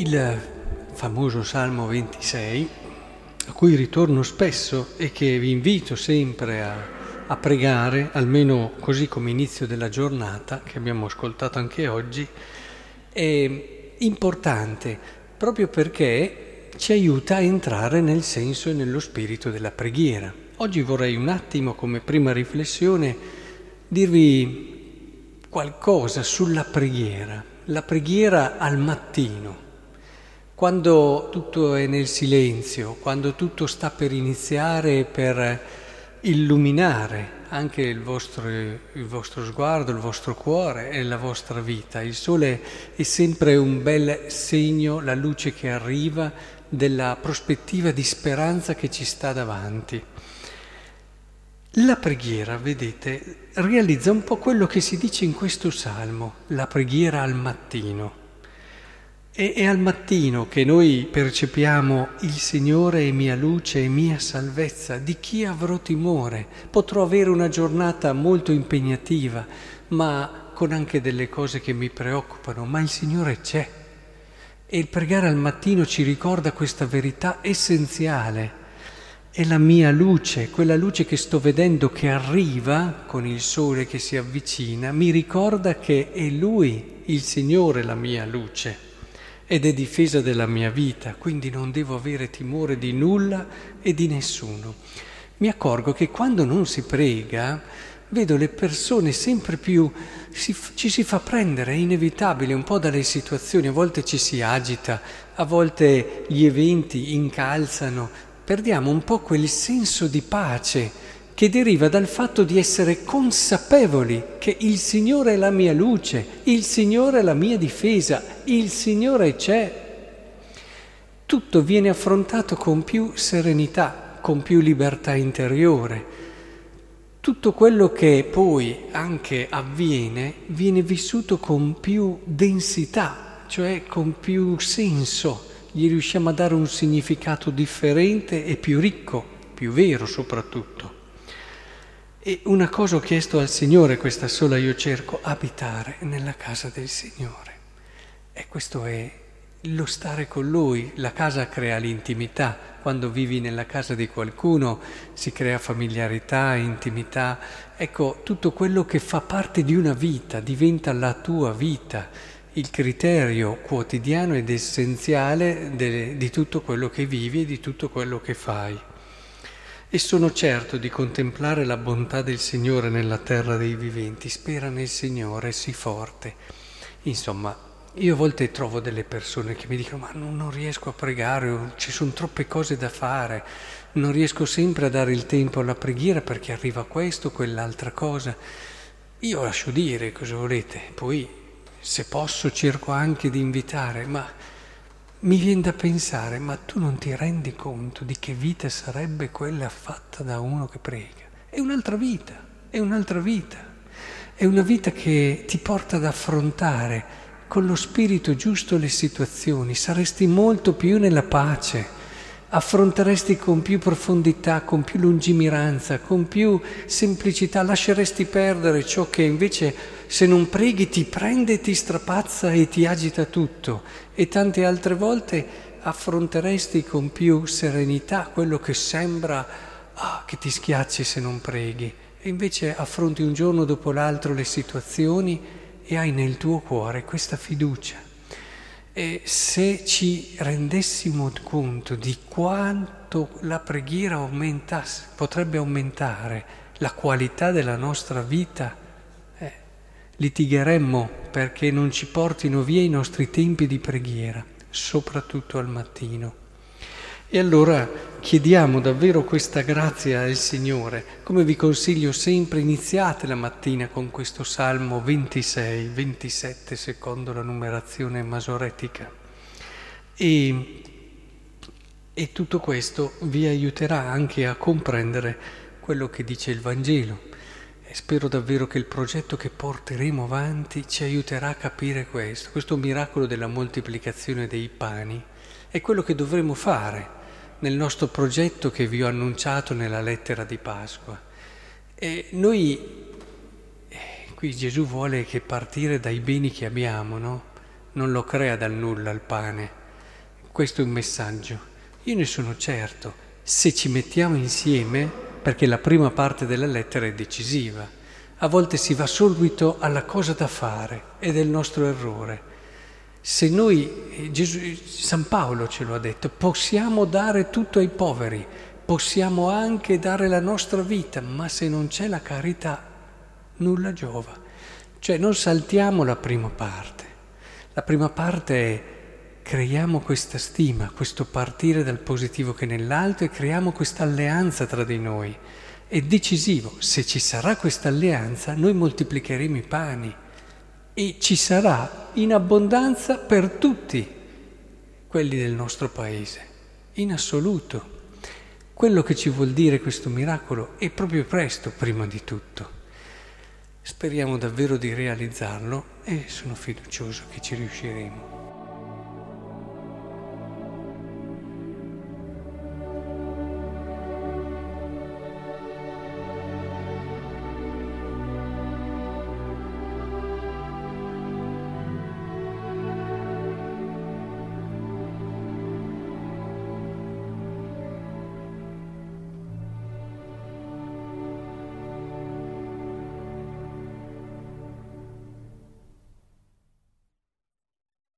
Il famoso Salmo 26, a cui ritorno spesso e che vi invito sempre a, a, pregare, almeno così come inizio della giornata, che abbiamo ascoltato anche oggi, è importante proprio perché ci aiuta a entrare nel senso e nello spirito della preghiera. Oggi vorrei un attimo, come prima riflessione, dirvi qualcosa sulla preghiera, la preghiera al mattino quando tutto è nel silenzio, quando tutto sta per iniziare, per illuminare anche il vostro, il vostro, sguardo, il vostro cuore e la vostra vita. Il sole è sempre un bel segno, la luce che arriva della prospettiva di speranza che ci sta davanti. La preghiera, vedete, realizza un po' quello che si dice in questo salmo, la preghiera al mattino. E è al mattino che noi percepiamo il Signore è mia luce e mia salvezza, di chi avrò timore? Potrò avere una giornata molto impegnativa, ma con anche delle cose che mi preoccupano, ma il Signore c'è. E il pregare al mattino ci ricorda questa verità essenziale. È la mia luce, quella luce che sto vedendo che arriva con il sole che si avvicina, mi ricorda che è Lui, il Signore, la mia luce ed è difesa della mia vita, quindi non devo avere timore di nulla e di nessuno. Mi accorgo che quando non si prega, vedo le persone sempre più, si, ci si fa prendere, è inevitabile, un po' dalle situazioni, a volte ci si agita, a volte gli eventi incalzano, perdiamo un po' quel senso di pace che deriva dal fatto di essere consapevoli che il Signore è la mia luce, il Signore è la mia difesa, il Signore c'è. Tutto viene affrontato con più serenità, con più libertà interiore. Tutto quello che poi anche avviene viene vissuto con più densità, cioè con più senso. Gli riusciamo a dare un significato differente e più ricco, più vero soprattutto. E una cosa ho chiesto al Signore, questa sola io cerco, abitare nella casa del Signore. E questo è lo stare con Lui. La casa crea l'intimità. Quando vivi nella casa di qualcuno si crea familiarità, intimità. Ecco, tutto quello che fa parte di una vita diventa la tua vita, il criterio quotidiano ed essenziale de, di tutto quello che vivi e di tutto quello che fai e sono certo di contemplare la bontà del Signore nella terra dei viventi. Spera nel Signore, sii forte. Insomma, io a volte trovo delle persone che mi dicono ma non, non riesco a pregare, ci sono troppe cose da fare, non riesco sempre a dare il tempo alla preghiera perché arriva questo, quell'altra cosa. Io lascio dire cosa volete, poi se posso cerco anche di invitare, ma mi viene da pensare, ma tu non ti rendi conto di che vita sarebbe quella fatta da uno che prega? È un'altra vita, è un'altra vita, è una vita che ti porta ad affrontare con lo spirito giusto le situazioni, saresti molto più nella pace affronteresti con più profondità, con più lungimiranza, con più semplicità, lasceresti perdere ciò che invece se non preghi ti prende, ti strapazza e ti agita tutto. E tante altre volte affronteresti con più serenità quello che sembra ah, che ti schiacci se non preghi e invece affronti un giorno dopo l'altro le situazioni e hai nel tuo cuore questa fiducia. E se ci rendessimo conto di quanto la preghiera aumentasse, potrebbe aumentare la qualità della nostra vita, litigheremmo perché non ci portino via i nostri tempi di preghiera, soprattutto al mattino. E allora chiediamo davvero questa grazia al Signore. Come vi consiglio sempre, iniziate la mattina con questo Salmo 26, 27 secondo la numerazione masoretica. E, e tutto questo vi aiuterà anche a comprendere quello che dice il Vangelo. E spero davvero che il progetto che porteremo avanti ci aiuterà a capire questo, questo miracolo della moltiplicazione dei pani. È quello che dovremo fare nel nostro progetto che vi ho annunciato nella lettera di Pasqua. E noi, eh, qui Gesù vuole che partire dai beni che abbiamo, no? Non lo crea dal nulla il pane, questo è un messaggio. Io ne sono certo, se ci mettiamo insieme, perché la prima parte della lettera è decisiva, a volte si va subito alla cosa da fare ed è il nostro errore. Se noi, eh, Gesù, San Paolo ce lo ha detto, possiamo dare tutto ai poveri, possiamo anche dare la nostra vita, ma se non c'è la carità, nulla giova. Cioè non saltiamo la prima parte. La prima parte è creiamo questa stima, questo partire dal positivo che è nell'alto e creiamo questa alleanza tra di noi. È decisivo, se ci sarà questa alleanza noi moltiplicheremo i pani e ci sarà in abbondanza per tutti quelli del nostro paese, in assoluto. Quello che ci vuol dire questo miracolo è proprio presto, prima di tutto. Speriamo davvero di realizzarlo e sono fiducioso che ci riusciremo.